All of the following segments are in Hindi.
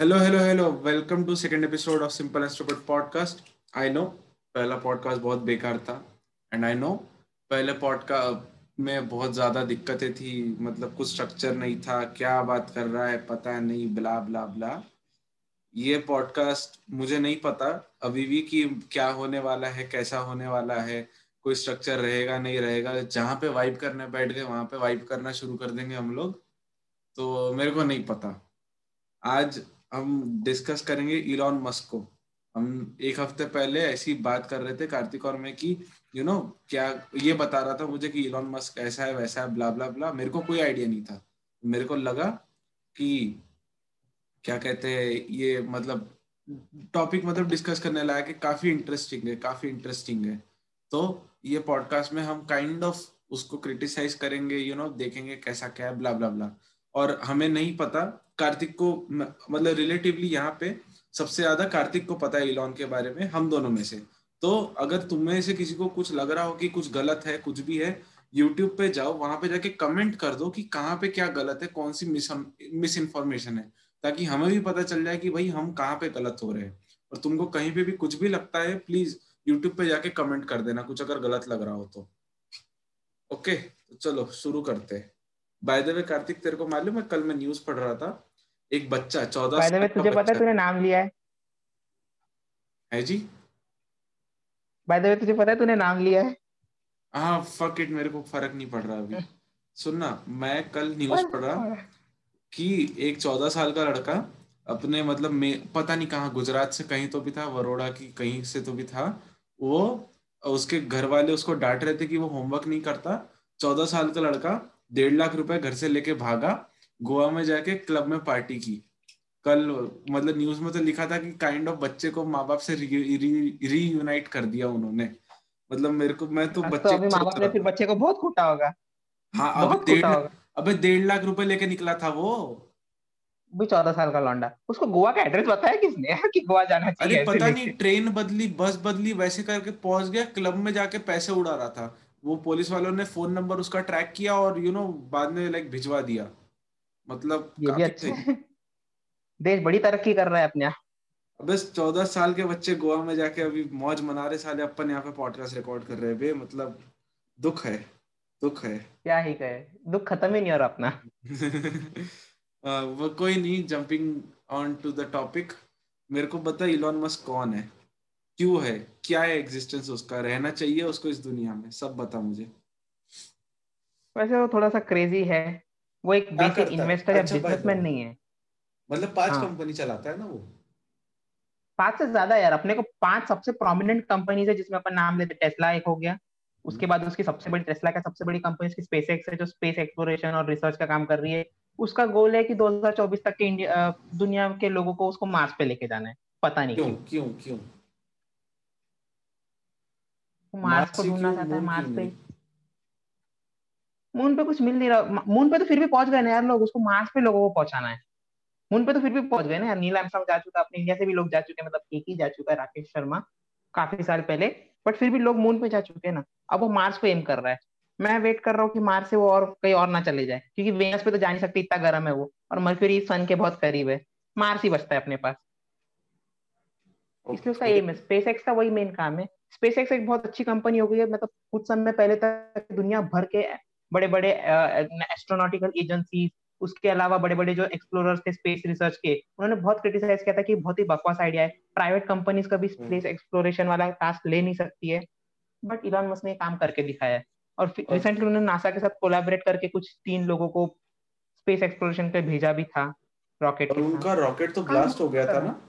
Hello hello hello welcome to second episode of simple and stupid podcast I know पहला पॉडकास्ट बहुत बेकार था एंड आई नो पहले पॉडकास्ट में बहुत ज़्यादा दिक्कतें थी मतलब कुछ स्ट्रक्चर नहीं था, क्या बात कर रहा है, पता नहीं ब्ला ब्ला ब्ला ये पॉडकास्ट मुझे नहीं पता, अभी भी कि क्या होने वाला है, कैसा होने वाला है, कोई स्ट्रक्चर रहेगा, नहीं रहेगा, जहाँ पे वाइब करने बैठ गए, वहाँ पे वाइब करना शुरू कर देंगे हम लोग तो मेरे को नहीं पता। आज हम डिस्कस करेंगे इलॉन मस्क को। हम एक हफ़्ते पहले ऐसी बात कर रहे थे कार्तिक और मैं कि यू नो क्या ये बता रहा था मुझे कि इलॉन मस्क ऐसा है वैसा है ब्ला ब्ला ब्ला मेरे को कोई आइडिया नहीं था। मेरे को लगा कि क्या कहते हैं ये मतलब टॉपिक मतलब डिस्कस करने लायक है काफ़ी इंटरेस्टिंग है काफ़ी इंटरेस्टिंग है। तो ये पॉडकास्ट में हम काइंड kind ऑफ़ of उसको क्रिटिसाइज करेंगे यू you नो know, देखेंगे कैसा क्या है ब्ला ब्ला ब्ला और हमें नहीं पता कार्तिक को मतलब रिलेटिवली यहाँ पे सबसे ज़्यादा कार्तिक को पता है इलॉन के बारे में, हम दोनों में से। तो अगर तुम में से किसी को कुछ लग रहा हो कि कुछ गलत है, कुछ भी है यूट्यूब पे जाओ, वहाँ पे जाके कमेंट कर दो कि कहाँ पे क्या गलत है, कौन सी मिस इन्फॉर्मेशन है, ताकि हमें भी पता चल जाए कि भाई हम कहाँ पे गलत हो रहे हैं। और तुमको कहीं पे भी कुछ भी लगता है प्लीज़ यूट्यूब पे जाके कमेंट कर देना, कुछ अगर गलत लग रहा हो तो। ओके तो चलो, शुरू करते हैं। बाय द वे कार्तिक तेरे को मालूम है कल मैं न्यूज़ पढ़ रहा था एक बच्चा चौदह बाय द वे तुझे पता है तूने नाम लिया है? है जी। बाय द वे तुझे पता है तूने नाम लिया है? हाँ फक इट मेरे को फ़र्क नहीं पड़ रहा अभी। सुनना मैं कल न्यूज़ पढ़ रहा कि एक चौदह साल का लड़का अपने मतलब में पता नहीं कहाँ गुजरात से कहीं तो भी था वरोड़ा की कहीं से तो भी था वो उसके घर वाले उसको डांट रहे थे कि वो होमवर्क नहीं करता। चौदह साल का लड़का डेढ़ लाख रुपए घर से लेके भागा गोवा में जाके क्लब में पार्टी की। कल मतलब न्यूज़ में तो लिखा था कि काइंड ऑफ़ बच्चे को माँ बाप से रीयूनाइट री, कर दिया उन्होंने। मतलब मेरे को मैं तो बच्चे तो माँ बाप ने फिर बच्चे को बहुत खूटा होगा। हाँ अब डेढ़ अबे डेढ़ लाख रुपए लेके निकला था वो। भी चौदह साल का लौंडा। उसको गोवा का एड्रेस बताया किसने? कि गोवा जाना चाहिए अरे पता नहीं ट्रेन बदली बस बदली वैसे करके पहुँच गया क्लब में जाके पैसे उड़ा रहा था। वो पुलिस वालों ने फ़ोन नंबर उसका ट्रैक किया और यू you नो know, बाद में लाइक भिजवा दिया। मतलब ये भी अच्छा देश बड़ी तरक्की कर रहा है अपने बस चौदह साल के बच्चे गोवा में जाके अभी मौज मना रहे साले अपन यहाँ पे पॉडकास्ट रिकॉर्ड कर रहे हैं मतलब दुख है दुख है। क्या ही कहे दुख खत्म ही नहीं हो रहा अपना। वो कोई नहीं jumping on to the topic मेरे को बता इलॉन मस्क कौन है। क्यों है? क्या है एग्जिस्टेंस उसका? रहना चाहिए उसको इस दुनिया में? सब बता मुझे। वैसे वो थोड़ा सा क्रेजी है। वो एक बेसिक इन्वेस्टर या बिजनेसमैन नहीं है। मतलब पाँच हाँ. कंपनी चलाता है ना वो? पाँच से ज़्यादा यार। अपने को पाँच सबसे प्रोमिनेंट कंपनीज़ है जिसमें अपन नाम लेते टेस्ला एक हो गया। उसके बाद उसकी सबसे बड़ी टेस्ला का सबसे बड़ी कंपनी उसकी स्पेस एक्स है जो स्पेस एक्सप्लोरेशन और रिसर्च का काम कर रही है। उसका गोल है कि 2024 तक के इंडिया दुनिया के लोगों को उसको मार्स पे लेके जाना है। पता नहीं क्यों। क्यों? क्यों? मार्स को ढूंढना चाहता है मार्स पे मून पे कुछ मिल नहीं रहा। मून पे तो फिर भी पहुँच गए ना यार लोग उसको मार्स पे लोगों को पहुंचाना है। मून पे तो फिर भी पहुँच गए ना यार। नील आर्मस्ट्रांग जा चुका अपने इंडिया से भी लोग जा चुके हैं मतलब एक ही जा चुका है राकेश शर्मा काफ़ी साल पहले। बट फिर भी लोग मून पे जा चुके हैं ना। अब वो मार्स को एम कर रहा है। मैं वेट कर रहा हूँ कि मार्स से वो और कहीं और ना चले जाए क्योंकि वेनस पे तो जा नहीं सकती इतना गर्म है वो। और मर्क्यूरी सन के बहुत करीब है। मार्स ही बचता है अपने पास। इसलिए उसका एम है। स्पेस एक्स का वही मेन काम है। स्पेस एक बहुत अच्छी कंपनी हो गई है। मतलब कुछ समय पहले तक दुनिया भर के बड़े बड़े एस्ट्रोनॉटिकल एजेंसी उसके अलावा बड़े बड़े जो एक्सप्लोरर्स थे स्पेस रिसर्च के उन्होंने बहुत क्रिटिसाइज किया था कि बहुत ही बकवास आइडिया है। प्राइवेट कंपनीज़ कभी स्पेस एक्सप्लोरेशन वाला टास्क ले नहीं सकती है। बट इलॉन मस्क ने काम करके दिखाया है। और रिसेंटली उन्होंने नासा के साथ कोलैबोरेट करके कुछ तीन लोगों को स्पेस एक्सप्लोरेशन पे भेजा भी था रॉकेट और उनका रॉकेट तो ब्लास्ट हो गया था ना?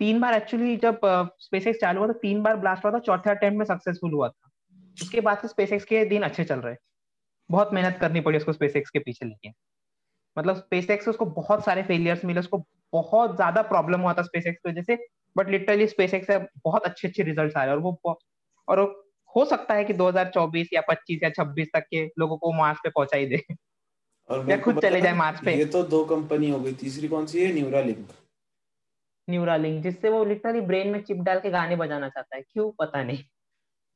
तीन बार एक्चुअली जब स्पेसएक्स चालू हुआ था तीन बार ब्लास्ट हुआ था चौथे अटेम्प्ट में सक्सेसफुल हुआ था। उसके बाद से स्पेसएक्स के दिन अच्छे चल रहे। बहुत मेहनत करनी पड़ी उसको स्पेसएक्स के पीछे लेके। मतलब स्पेसएक्स उसको बहुत सारे फेलियर्स मिले उसको बहुत ज़्यादा प्रॉब्लम हुआ था स्पेसएक्स की वजह से बट लिटरली स्पेसएक्स से बहुत अच्छे अच्छे रिज़ल्ट आए और वो और हो सकता है कि 2024 या 25 या 26 तक के लोगों को मार्स पे पहुँचा ही दे। और या खुद चले जाए मार्स पे। ये तो दो कंपनी हो गई तीसरी कौन सी है? न्यूरालिंक न्यूरालिंक जिससे वो लिटरली ब्रेन में चिप डाल के गाने बजाना चाहता है। क्यों? पता नहीं।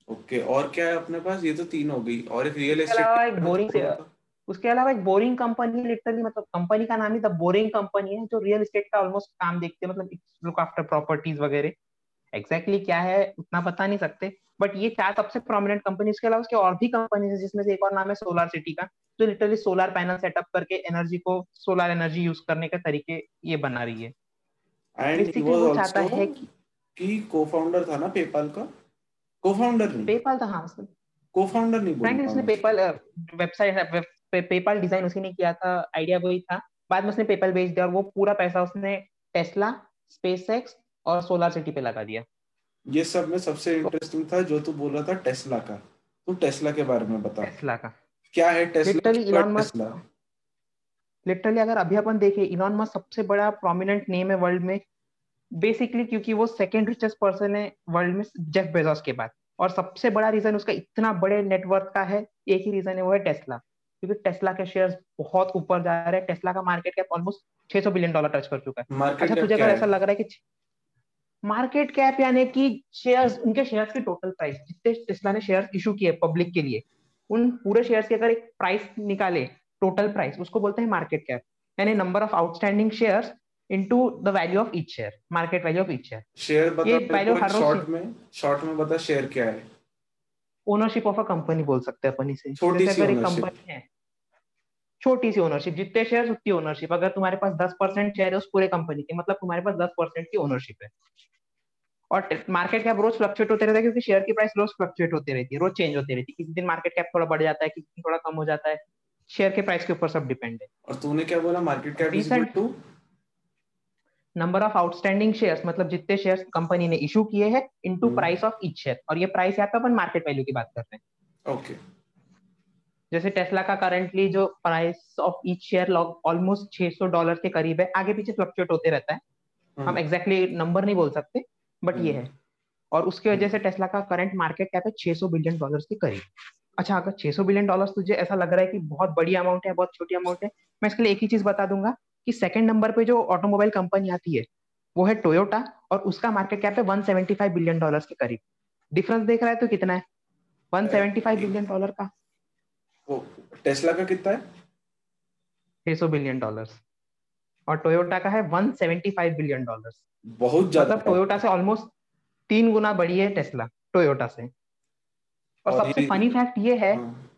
ओके okay, और क्या है अपने पास? ये तो तीन हो गई। और एक रियल एस्टेट एक बोरिंग उसके अलावा एक बोरिंग कंपनी लिटरली मतलब कंपनी का नाम ही द बोरिंग कंपनी है जो रियल एस्टेट का ऑलमोस्ट काम देखते हैं मतलब लुक आफ्टर प्रॉपर्टीज़ वगैरह। एग्जैक्टली exactly क्या है? उतना बता नहीं सकते। बट ये चार सबसे प्रोमिनेंट कंपनी इसके अलावा उसके और भी कंपनी है जिसमें से एक और नाम है सोलर सिटी का जो लिटरली सोलर पैनल सेटअप करके एनर्जी को सोलर एनर्जी यूज़ करने के तरीके ये बना रही है। एंड ही वाज आल्सो कि को-फाउंडर था ना पेपाल का? को-फाउंडर नहीं। पेपाल था हाँ को-फाउंडर नहीं फ्रैंकली उसने पेपाल वेबसाइट पेपाल डिज़ाइन उसी ने किया था आइडिया वही था। बाद में उसने पेपाल बेच दिया और वो पूरा पैसा उसने टेस्ला स्पेसएक्स और सोलर सिटी पे लगा दिया। ये सब में सबसे इंटरेस्टिंग था जो तू बोल रहा था टेस्ला का। तू टेस्ला के बारे में बता। टेस्ला का। क्या है टेस्ला लिटरली अगर अभी अपन देखें इलॉन मस्क सबसे बड़ा प्रोमिनेंट नेम है वर्ल्ड में बेसिकली क्योंकि वो सेकेंड रिचेस्ट पर्सन है वर्ल्ड में जेफ बेजोस के बाद। और सबसे बड़ा रीजन उसका इतना बड़े नेटवर्क का है एक ही रीजन है वो है टेस्ला क्योंकि टेस्ला के शेयर्स बहुत ऊपर जा रहे हैं। टेस्ला का market cap almost 600 billion dollar touch कर चुका है। अच्छा तुझे अगर ऐसा लग रहा है कि मार्केट कैप यानी कि शेयर्स उनके शेयर्स की टोटल प्राइस जितने टेस्ला ने शेयर्स इशू किए पब्लिक के लिए उन पूरे शेयर्स की अगर एक प्राइस निकाले टोटल प्राइस उसको बोलते हैं मार्केट कैप यानी number of outstanding shares into the value of each share market value of each share share बता ये वैल्यू हर शॉर्ट में शॉर्ट में बता शेयर क्या है? ओनरशिप ऑफ़ अ कंपनी बोल सकते हैं अपन इसे। छोटी सी कंपनी है छोटी सी ओनरशिप जितने शेयर उतनी ओनरशिप अगर तुम्हारे पास दस परसेंट शेयर है उस पूरे कंपनी के मतलब तुम्हारे पास दस परसेंट की ओनरशिप है। और मार्केट कैप रोज फ्लक्चुएट होते रहता है क्योंकि शेयर की प्राइस रोज फ्लक्चुएट होती रहती है रोज चेंज होती रहती है। किसी दिन मार्केट कैप थोड़ा बढ़ जाता है किसी दिन थोड़ा कम हो जाता है। शेयर के प्राइस के ऊपर सब डिपेंड है। और तूने क्या बोला? Market cap is equal to number of outstanding shares मतलब जितने शेयर्स कंपनी ने इशू किए हैं into price of each share और ये प्राइस यहाँ पे अपन मार्केट वैल्यू की बात कर रहे हैं। ओके जैसे टेस्ला का करंटली जो price of each share almost 600 dollar के करीब है आगे पीछे फ्लक्चुएट होते रहता है। हम हम्म। एग्जैक्टली exactly नंबर नहीं बोल सकते बट ये है। और उसकी वजह से टेस्ला का करंट मार्केट कैप है 600 बिलियन डॉलर्स के करीब। अच्छा अगर 600 बिलियन डॉलर्स तुझे ऐसा लग रहा है कि बहुत बड़ी अमाउंट है बहुत छोटी अमाउंट है मैं इसके लिए एक ही चीज़ बता दूँगा कि सेकंड नंबर पे जो ऑटोमोबाइल कंपनी आती है वो है टोयोटा और उसका मार्केट कैप है 175 बिलियन डॉलर्स के करीब। डिफरेंस देख रहा है तो कितना है? 175 बिलियन डॉलर का। वो टेस्ला का कितना है? 600 बिलियन डॉलर्स और टोयोटा का है 175 बिलियन डॉलर्स बहुत ज़्यादा। मतलब टोयोटा से ऑलमोस्ट तीन गुना बड़ी है टेस्ला टोयोटा से। और, और सबसे फनी फैक्ट ये है हाँ।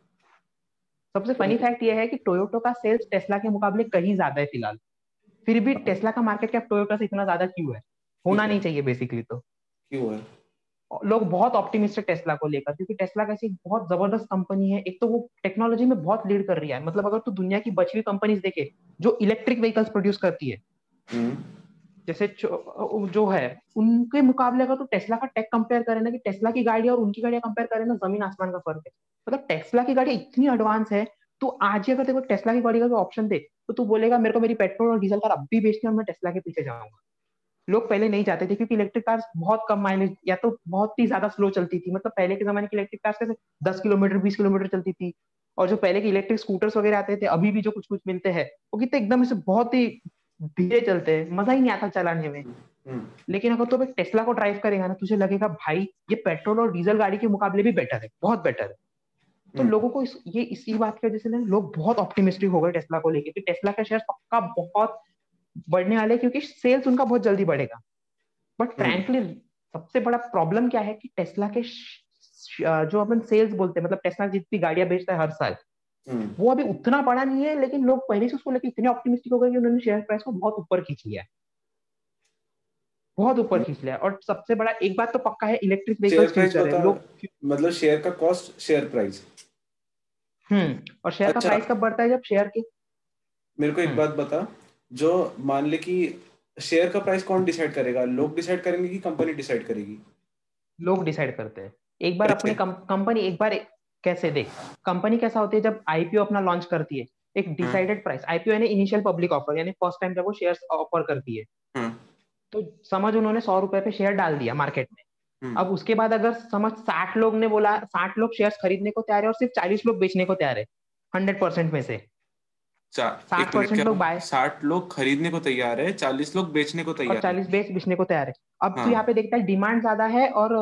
सबसे फनी फैक्ट ये है कि टोयोटो का सेल्स टेस्ला के मुकाबले कहीं ज़्यादा है फ़िलहाल। फिर भी टेस्ला का मार्केट कैप टोयोटा से इतना ज़्यादा क्यों है? होना नहीं चाहिए बेसिकली तो। क्यों है? लोग बहुत ऑप्टिमिस्टिक टेस्ला को लेकर क्योंकि टेस्ला कैसी बहुत ज़बरदस्त कंपनी है। एक तो वो टेक्नोलॉजी में बहुत लीड कर रही है। मतलब अगर तू तो दुनिया की बची हुई कंपनीज़ देखे जो इलेक्ट्रिक व्हीकल्स प्रोड्यूस करती है हम्म। जैसे जो है, उनके मुकाबले अगर तो टेस्ला का टेक कंपेयर करें ना कि टेस्ला की गाड़ी और उनकी गाड़ियाँ कंपेयर करें ना, ज़मीन आसमान का फ़र्क है। मतलब टेस्ला की गाड़ी इतनी एडवांस है तो आज अगर देखो टेस्ला की गाड़ी का ऑप्शन दे तो तू बोलेगा, मेरे को मेरी पेट्रोल और डीजल कार अब भी बेचनी है मैं टेस्ला के पीछे जाऊँगा। लोग पहले नहीं जाते थे क्योंकि इलेक्ट्रिक कार्स बहुत कम माइलेज या तो बहुत ही ज़्यादा स्लो चलती थी। मतलब पहले के जमाने की इलेक्ट्रिक कार्स कैसे दस किलोमीटर, बीस किलोमीटर चलती थी, और जो पहले के इलेक्ट्रिक स्कूटर्स वगैरह आते थे, अभी भी जो कुछ कुछ मिलते हैं, वो कितने एकदम से बहुत ही धीरे चलते हैं मज़ा ही नहीं आता चलाने में हम्म। लेकिन अगर तुम तो टेस्ला को ड्राइव करेगा ना तुझे लगेगा भाई ये पेट्रोल और डीजल गाड़ी के मुकाबले भी बेटर है बहुत बेटर है तो हम्म। लोगों को इस, ये इसी बात की वजह से लोग बहुत ऑप्टिमिस्टिक हो गए टेस्ला को लेके कि टेस्ला का शेयर पक्का बहुत बढ़ने वाले क्योंकि सेल्स उनका बहुत जल्दी बढ़ेगा बट फ्रैंकली हम्म। सबसे बड़ा प्रॉब्लम क्या है कि टेस्ला के जो अपन सेल्स बोलते हैं मतलब टेस्ला जितनी गाड़ियाँ बेचता है हर साल वो अभी उतना बड़ा नहीं है लेकिन लोग पहले से उसको लेकर इतने ऑप्टिमिस्टिक हो गए कि उन्होंने शेयर प्राइस को बहुत ऊपर खींच लिया है। बहुत ऊपर खींच लिया और सबसे बड़ा एक बात तो पक्का है इलेक्ट्रिक व्हीकल्स फ्यूचर है। लोग मतलब शेयर का कॉस्ट शेयर प्राइस हम्म और शेयर अच्छा, का प्राइस कब बढ़ता है जब शेयर के? मेरे को एक हम्म। बात बता जो मान ले कि शेयर का प्राइस कौन डिसाइड करेगा? लोग डिसाइड करेंगे कि कंपनी डिसाइड करेगी? लोग डिसाइड करते हैं। एक बार अपनी कंपनी एक बार कैसे देख? कंपनी कैसा होती है जब आईपीओ अपना लॉन्च करती है? एक डिसाइडेड प्राइस आईपीओ यानी इनिशियल पब्लिक ऑफ़र यानी फ़र्स्ट टाइम जब वो शेयर ऑफ़र करती है। हम्म। तो समझ उन्होंने सौ रुपए पे शेयर डाल दिया मार्केट में। हम्म। अब उसके बाद अगर समझ साठ लोग ने बोला साठ लोग शेयर खरीदने को तैयार है और सिर्फ़ चालीस लोग बेचने को तैयार है हंड्रेड परसेंट में से। साठ परसेंट लोग बाय साठ लोग खरीदने को तैयार है चालीस लोग बेचने को तैयार चालीस बेच बेचने को तैयार है। अब हाँ. तो यहाँ पे देखता है डिमांड ज़्यादा है और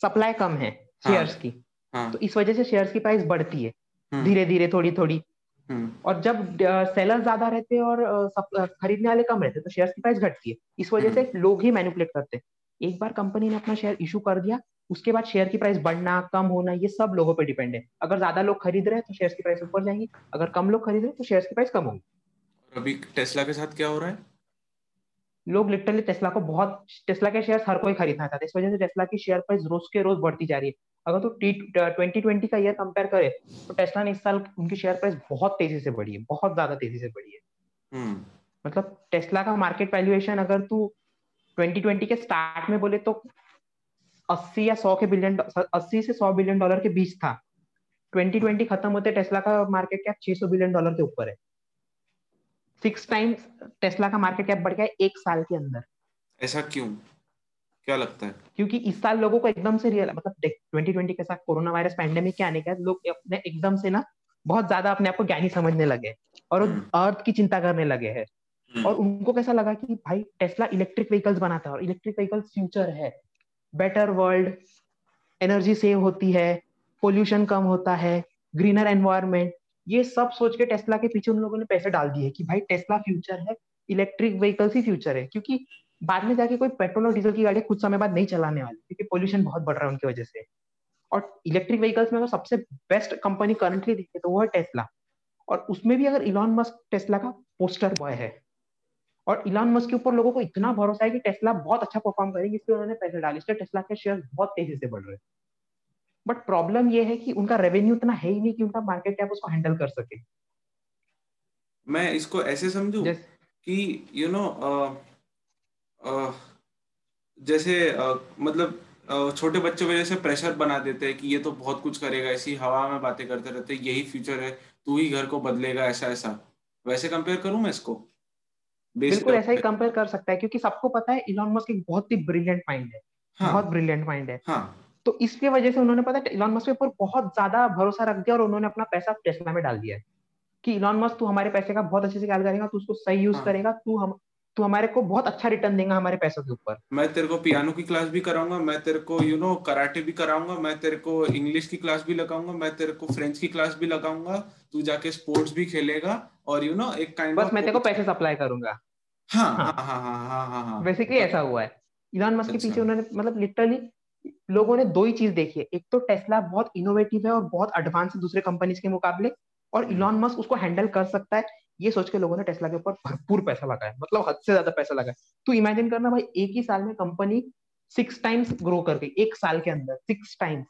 सप्लाई कम है शेयर्स हाँ. की। हाँ. तो इस वजह से शेयर्स की प्राइस बढ़ती है। हम्म। धीरे धीरे थोड़ी थोड़ी हम्म। और जब सेलर ज़्यादा रहते हैं और खरीदने वाले कम रहते तो शेयर की प्राइस घटती है। इस वजह से हम्म। लोग ही मैनिपुलेट करते हैं। एक बार कंपनी ने अपना शेयर इशू कर दिया उसके बाद शेयर की प्राइस बढ़ना कम होना ये सब लोगों पे डिपेंड है। अगर ज़्यादा लोग खरीद रहे हैं तो शेयर की प्राइस ऊपर जाएँगी। अगर कम लोग खरीद रहे हैं तो शेयर की प्राइस कम होगी। अभी टेस्ला के साथ क्या हो रहा है? लोग लिटरली टेस्ला को बहुत टेस्ला के शेयर हर कोई खरीदना चाहता है। इस वजह से टेस्ला की शेयर प्राइस रोज के रोज बढ़ती जा रही है। अगर तो टी ट्वेंटी ट्वेंटी का ईयर कंपेयर करे तो टेस्ला ने इस साल उनकी शेयर प्राइस बहुत तेज़ी से बढ़ी है बहुत ज़्यादा तेज़ी से बढ़ी है। hmm. मतलब टेस्ला का मार्केट वैल्यूएशन अगर तू 2020 के स्टार्ट में बोले तो 80 या 100 के बिलियन 80 से 100 बिलियन डॉलर के बीच था। 2020 खत्म होते टेस्ला का मार्केट कैप 600 बिलियन डॉलर के ऊपर है। सिक्स टाइम्स टेस्ला का मार्केट कैप बढ़ गया एक साल के अंदर। ऐसा क्यों? क्या लगता है? क्योंकि इस साल लोगों को एकदम से रियल मतलब ट्वेंटी ट्वेंटी के साथ कोरोना वायरस पैंडेमिक के आने के बाद लोग अपने एकदम से ना बहुत ज़्यादा अपने आप को ज्ञानी समझने लगे और अर्थ हम्म। की चिंता करने लगे हैं। हम्म। और उनको कैसा लगा कि भाई टेस्ला इलेक्ट्रिक व्हीकल्स बनाता है और इलेक्ट्रिक व्हीकल्स फ्यूचर है। बेटर वर्ल्ड एनर्जी सेव होती है पोल्यूशन कम होता है ग्रीनर एनवायरमेंट ये सब सोच के टेस्ला के पीछे उन लोगों ने पैसे डाल दिए कि भाई टेस्ला फ्यूचर है इलेक्ट्रिक व्हीकल्स ही फ्यूचर है। क्योंकि बाद में जाके कोई पेट्रोल और डीजल की गाड़ी कुछ समय बाद नहीं चलाने वाली क्योंकि पोल्यूशन बहुत बढ़ रहा है उनकी वजह से। और इलेक्ट्रिक व्हीकल्स में अगर सबसे बेस्ट कंपनी करंटली देखे तो वो है टेस्ला और उसमें भी अगर इलॉन मस्क टेस्ला का पोस्टर बॉय है और इलॉन मस्क के ऊपर लोगों को इतना भरोसा है कि टेस्ला बहुत अच्छा परफॉर्म करेगी इसलिए उन्होंने पैसे डाले इसलिए टेस्ला के शेयर बहुत तेज़ी से बढ़ रहे हैं। बट प्रॉब्लम ये है कि उनका रेवेन्यू इतना है ही नहीं कि उनका मार्केट कैप उसको हैंडल कर सके। मैं इसको ऐसे समझू yes. कि यू नो जैसे मतलब छोटे बच्चों वजह से प्रेशर बना देते हैं कि ये तो बहुत कुछ करेगा ऐसी हवा में बातें करते रहते यही फ्यूचर है तू ही घर को बदलेगा ऐसा ऐसा। वैसे कंपेयर करूँ मैं इसको? बिल्कुल ऐसा ही कंपेयर कर सकता है क्योंकि सबको पता है इलॉन मस्क एक बहुत ही ब्रिलियंट माइंड है। हाँ, बहुत ब्रिलियंट माइंड है। हाँ, तो इसकी वजह से उन्होंने पता है इलॉन मस्क के ऊपर बहुत ज़्यादा भरोसा रख दिया और उन्होंने अपना पैसा टेस्ला में डाल दिया है। कि इलॉन मस्क तू हमारे पैसे का बहुत अच्छे से ख्याल करेगा तू उसको सही यूज़ हाँ. करेगा तू हम तू हमारे को बहुत अच्छा रिटर्न देगा हमारे पैसों के ऊपर। मैं तेरे को पियानो की क्लास भी कराऊँगा मैं तेरे को यू नो कराटे भी कराऊँगा मैं तेरे को इंग्लिश की क्लास भी लगाऊँगा मैं तेरे को फ्रेंच की क्लास भी लगाऊँगा तू जाके स्पोर्ट्स भी खेलेगा और यू नो एक काइंड बस मैं तेरे को पैसे सप्लाई करूँगा। हाँ हाँ। हाँ हाँ हाँ हाँ हाँ बेसिकली ऐसा हुआ है। इलॉन मस्क के पीछे उन्होंने मतलब लिटरली लोगों ने दो ही चीज़ देखी है। एक तो टेस्ला बहुत इनोवेटिव है और बहुत एडवांस है दूसरे कंपनीज़ के मुकाबले और इलॉन मस्क उसको हैंडल कर सकता है। ये सोच के लोगों ने टेस्ला के ऊपर भरपूर पैसा लगाया मतलब हद से ज़्यादा पैसा लगाया। तो इमेजिन करना भाई एक ही साल में कंपनी सिक्स टाइम्स ग्रो कर गई एक साल के अंदर सिक्स टाइम्स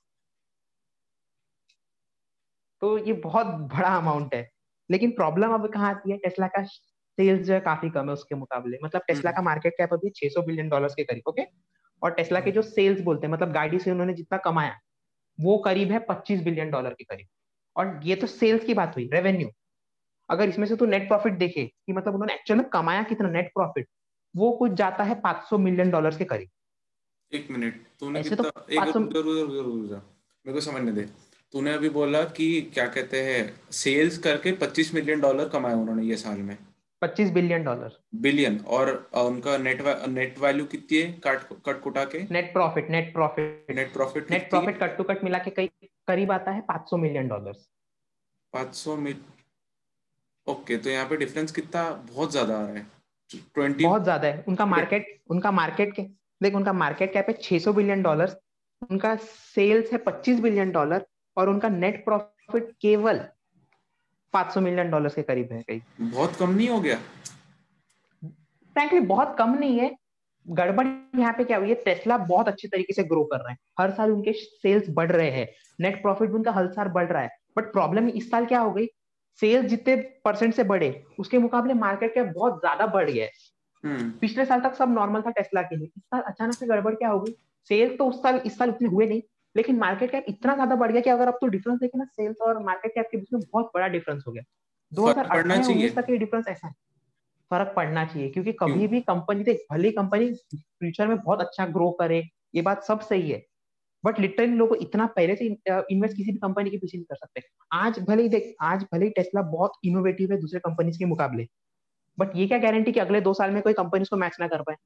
तो ये बहुत बड़ा अमाउंट है। लेकिन प्रॉब्लम अब कहाँ आती है? टेस्ला का सेल्स जो है काफ़ी कम है उसके मुकाबले। मतलब टेस्ला हम्म। का मार्केट कैप अभी 600 बिलियन डॉलर्स के करीब ओके और टेस्ला के जो सेल्स बोलते हैं मतलब गाड़ी से उन्होंने जितना कमाया वो करीब है 25 बिलियन डॉलर के करीब। और ये तो सेल्स की बात हुई रेवेन्यू अगर इसमें से तू नेट प्रॉफिट देखे कि मतलब उन्होंने एक्चुअल में कमाया कितना नेट प्रॉफिट वो कुछ जाता है 500 मिलियन डॉलर के करीब। एक मिनट तूने कितना तो एक मेरे को समझने दे। तूने अभी बोला कि क्या कहते हैं सेल्स करके 25 मिलियन डॉलर कमाए उन्होंने ये साल में। पच्चीस बिलियन डॉलर बिलियन और उनका नेट नेट वैल्यू कितनी है कट कट कुटा के? Net profit net profit net profit net profit cut to cut मिला के करीब आता है 500 मिलियन डॉलर 500 मिल ओके तो यहाँ पे डिफरेंस कितना बहुत ज़्यादा आ रहा है? 20 बहुत ज़्यादा है। उनका मार्केट उनका मार्केट के देख उनका मार्केट कैप है 600 बिलियन डॉलर उनका सेल्स है 25 बिलियन डॉलर और उनका नेट प्रॉफिट केवल 500 मिलियन डॉलर के करीब है कहीं। बहुत कम नहीं हो गया? फ्रैंकली बहुत कम नहीं है। गड़बड़ यहाँ पे क्या हुई है? टेस्ला बहुत अच्छे तरीके से ग्रो कर रहे हैं। हर साल उनके सेल्स बढ़ रहे हैं। नेट प्रॉफिट भी उनका हर साल बढ़ रहा है। बट प्रॉब्लम इस साल क्या हो गई? सेल्स जितने परसेंट से बढ़े उसके मुकाबले मार्केट कैप बहुत ज़्यादा बढ़ गया है। हम्म। पिछले साल तक सब नॉर्मल था टेस्ला के लिए। इस साल अचानक से गड़बड़ क्या हो गई सेल्स तो उस साल इस साल उतने हुए नहीं लेकिन मार्केट कैप इतना ज़्यादा बढ़ गया कि अगर आप तो डिफरेंस देखें ना सेल्स और मार्केट कैप के बीच में बहुत बड़ा डिफरेंस हो गया। दो हज़ार अठारह तक ये डिफरेंस ऐसा है। फ़र्क पड़ना चाहिए क्योंकि कभी भी कंपनी देख भले कंपनी फ्यूचर में बहुत अच्छा ग्रो करे ये बात सब सही है। बट लिटरली लोग इतना पहले से इन्वेस्ट किसी भी कंपनी के पीछे नहीं कर सकते। आज भले ही देख, आज भले ही टेस्ला बहुत इनोवेटिव है दूसरे कंपनीज़ के मुकाबले। बट ये क्या गारंटी कि अगले दो साल में कोई कंपनी को मैच ना कर पाए?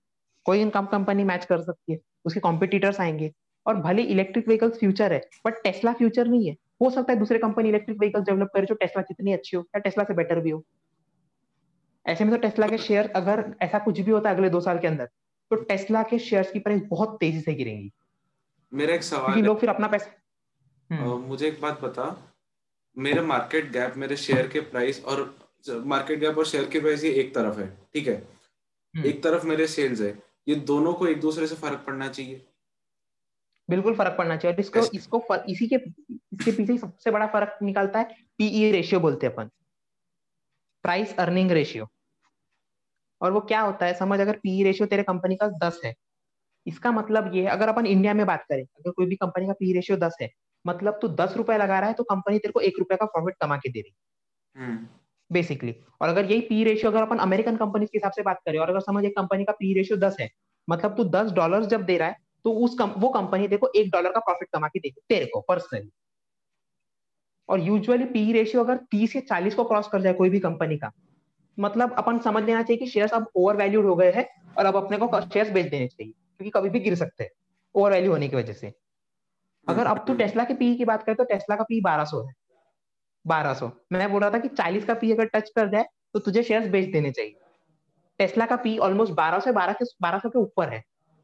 कोई इन कम कंपनी मैच कर सकती है? उसके कॉम्पिटिटर्स आएँगे। और भले इलेक्ट्रिक व्हीकल्स फ्यूचर है बट टेस्ला फ्यूचर नहीं है। हो सकता है दूसरे कंपनी इलेक्ट्रिक व्हीकल डेवलप करे जो टेस्ला जितनी अच्छी हो, या टेस्ला से बेटर भी हो। ऐसे में तो टेस्ला के शेयर अगर ऐसा कुछ भी होता है अगले दो साल के अंदर तो टेस्ला के शेयर्स की प्राइस बहुत तेज़ी से गिरेंगी। मेरा एक सवाल क्योंकि लोग फिर अपना पैसा हम्म। मुझे एक बात बता। मेरे मार्केट गैप मेरे शेयर के प्राइस और मार्केट गैप और शेयर के प्राइस ये एक तरफ़ है ठीक है? हम्म। एक तरफ़ मेरे सेल्स है। ये दोनों को एक दूसरे से फ़र्क पड़ना चाहिए। बिल्कुल फ़र्क पड़ना चाहिए। और इसको इसको फर, इसी के इसके पीछे सबसे बड़ा फ़र्क निकलता है पीई रेशियो e बोलते हैं अपन। प्राइस अर्निंग रेशियो और वो क्या होता है? समझ अगर पीई रेशियो e तेरे कंपनी का दस है इसका मतलब ये है अगर अपन इंडिया में बात करें अगर कोई भी कंपनी का पी रेशियो दस है मतलब तू दस रुपए लगा रहा है तो कंपनी तेरे को एक रुपए का प्रॉफिट कमा के दे रही बेसिकली हम्म। और अगर यही पी रेशियो अगर अपन अमेरिकन कंपनी के हिसाब से बात करें और अगर समझ एक कंपनी का पी रेशियो दस है मतलब तू दस डॉलर जब दे रहा है तो उस कम, वो कंपनी देखो एक डॉलर का प्रॉफिट कमा के देगी तेरे को पर्सनली और यूजुअली पी रेशियो अगर तीस या चालीस को क्रॉस कर जाए कोई भी कंपनी का मतलब अपन समझ लेना चाहिए कि शेयर्स अब ओवर वैल्यूड हो गए हैं और अब अपने को शेयर्स बेच देने चाहिए। क्योंकि कभी भी गिर सकते हैं ओवर वैल्यू होने की वजह से। अगर अब तू टेस्ला के पी की बात करे तो टेस्ला का पी बारह है। बारह मैं बोल रहा था कि चालीस का पी अगर टच कर जाए तो तुझे शेयर्स बेच देने चाहिए। टेस्ला का पी ऑलमोस्ट बारह से बारह के, बारह सौ के ऊपर है।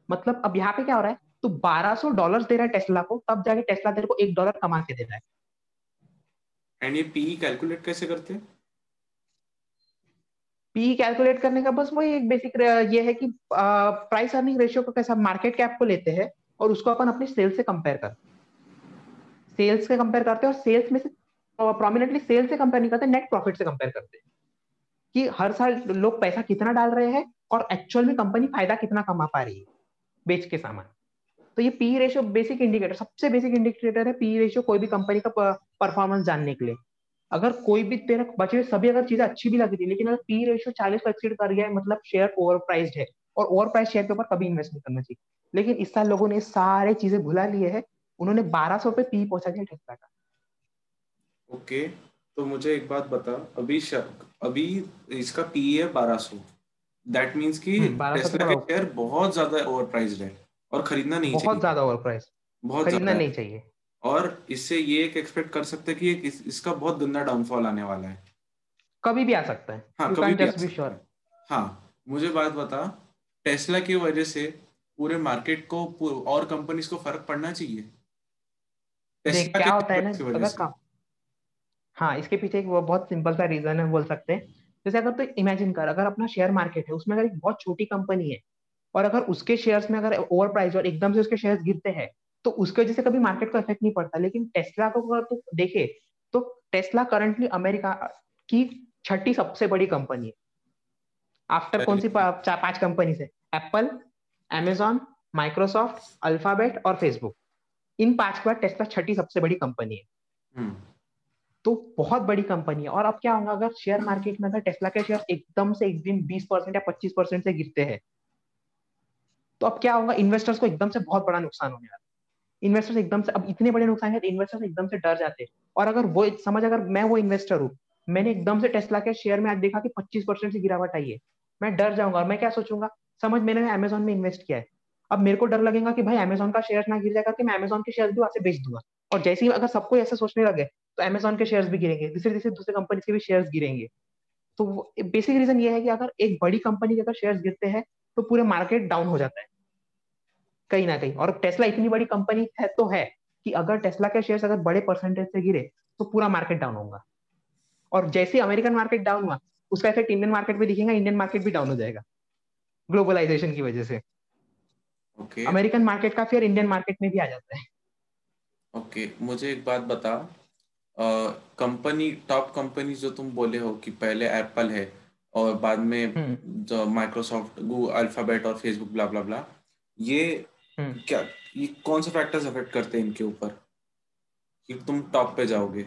मतलब अब यहाँ पे क्या हो रहा है? तू सौ डॉलर दे रहा है टेस्ला को, तब जाके टेस्ला तेरे को एक डॉलर कमा के दे रहा है। एंड ये पी कैलकुलेट कैसे करते हैं? पी कैलकुलेट करने का बस वही एक बेसिक ये है कि प्राइस अर्निंग रेशियो का कैसा मार्केट कैप को लेते हैं और उसको अपन अपने सेल्स से कंपेयर कर सेल्स से कंपेयर करते हैं और सेल्स में से प्रोमिनेंटली सेल्स से कंपेयर नहीं करते नेट प्रॉफिट से कंपेयर करते हैं। कि हर साल लोग पैसा कितना डाल रहे हैं और एक्चुअल में कंपनी फ़ायदा कितना कमा पा रही है, बेच के सामान। तो ये पी रेशियो बेसिक इंडिकेटर सबसे बेसिक इंडिकेटर है पी रेशियो कोई भी कंपनी का परफॉर्मेंस जानने के लिए। अगर कोई भी तेरे बचे सभी अगर चीज़ें अच्छी भी लगी थी लेकिन अगर पी रेशियो चालीस को एक्सीड कर गया है मतलब शेयर ओवर प्राइस्ड है और ओवर प्राइस शेयर के ऊपर कभी इन्वेस्ट नहीं करना चाहिए। लेकिन इस साल लोगों ने सारे चीज़ें भुला लिए है उन्होंने बारह सौ पे पी पहुँचा दिया टेस्ला का। ओके तो मुझे एक बात बता अभी शक, अभी इसका पी है बारह सौ। दैट मीन्स की टेस्ला के शेयर बहुत ज़्यादा ओवर प्राइस्ड है और खरीदना नहीं बहुत ज़्यादा ओवर प्राइस बहुत खरीदना नहीं चाहिए। और इससे ये एक एक्सपेक्ट कर सकते हैं कि एक इस, इसका बहुत गंदा डाउनफॉल आने वाला है। कभी भी आ सकता है। हाँ कभी भी आ सकता है। हाँ मुझे बात बता टेस्ला की वजह से पूरे मार्केट को और कंपनीज़ को फ़र्क पड़ना चाहिए? देख क्या होता है ना हाँ इसके पीछे एक बहुत सिंपल सा रीजन है बोल सकते हैं। जैसे अगर तो इमेजिन कर अगर अपना शेयर मार्केट है उसमें अगर एक बहुत छोटी कंपनी है और अगर उसके शेयर्स में अगर ओवर प्राइस और एकदम से उसके शेयर्स गिरते हैं तो उसके वजह से कभी मार्केट को इफ़ेक्ट नहीं पड़ता। लेकिन टेस्ला को अगर तो देखे तो टेस्ला करंटली अमेरिका की छठी सबसे बड़ी कंपनी है। आफ्टर कौन सी चार पाँच कंपनी से एप्पल एमेजॉन माइक्रोसॉफ्ट अल्फ़ाबेट और फेसबुक इन पाँच के बाद टेस्ला छठी सबसे बड़ी कंपनी है। हम्म। तो बहुत बड़ी कंपनी है। और अब क्या होगा अगर शेयर मार्केट में अगर टेस्ला के शेयर एकदम से एक दिन बीस परसेंट या पच्चीस परसेंट से गिरते हैं तो अब क्या होगा इन्वेस्टर्स को एकदम से बहुत बड़ा नुकसान होने वाला इन्वेस्टर्स एकदम से, अब इतने बड़े नुकसान है तो इन्वेस्टर्स एकदम से डर जाते हैं। और अगर वो, समझ अगर मैं वो इन्वेस्टर हूँ, मैंने एकदम से टेस्ला के शेयर में आज देखा कि 25 परसेंट से गिरावट आई है। मैं डर जाऊँगा और मैं क्या सोचूँगा? समझ, मैंने अमेजोन में इन्वेस्ट किया है। अब मेरे को डर लगेगा कि भाई अमेजोन का शेयर ना गिर जाएगा कि मैं अमेजोन के शेयर भी वहाँ से बेच दूँगा। और जैसे ही अगर सबको ऐसा सोचने लगे तो अमेजोन के शेयर भी गिरेंगे दूसरे दूसरे दूसरे कंपनी के भी शेयर गिरेंगे। तो बेसिक रीजन ये है कि अगर एक बड़ी कंपनी के अगर शेयर गिरते हैं तो पूरे मार्केट डाउन हो जाता है। कहीं ना कहीं। और टेस्ला इतनी बड़ी कंपनी है तो है कि अगर टेस्ला के शेयर अगर बड़े परसेंटेज से गिरे तो पूरा मार्केट डाउन होगा। और जैसे अमेरिकन मार्केट डाउन हुआ उसका इफ़ेक्ट इंडियन मार्केट में दिखेगा इंडियन मार्केट भी डाउन हो जाएगा ग्लोबलाइजेशन की वजह से। ओके अमेरिकन मार्केट का फिर इंडियन मार्केट में भी आ जाता है। ओके okay, मुझे एक बात बता। कंपनी टॉप कंपनी जो तुम बोले हो कि पहले एप्पल है और बाद में हम्म। जो माइक्रोसॉफ्ट गूगल अल्फ़ाबेट और फेसबुक ब्ला ब्ला ब्ला ये। क्या ये कौन से फैक्टर्स अफेक्ट करते हैं इनके ऊपर? कि तुम टॉप पे जाओगे।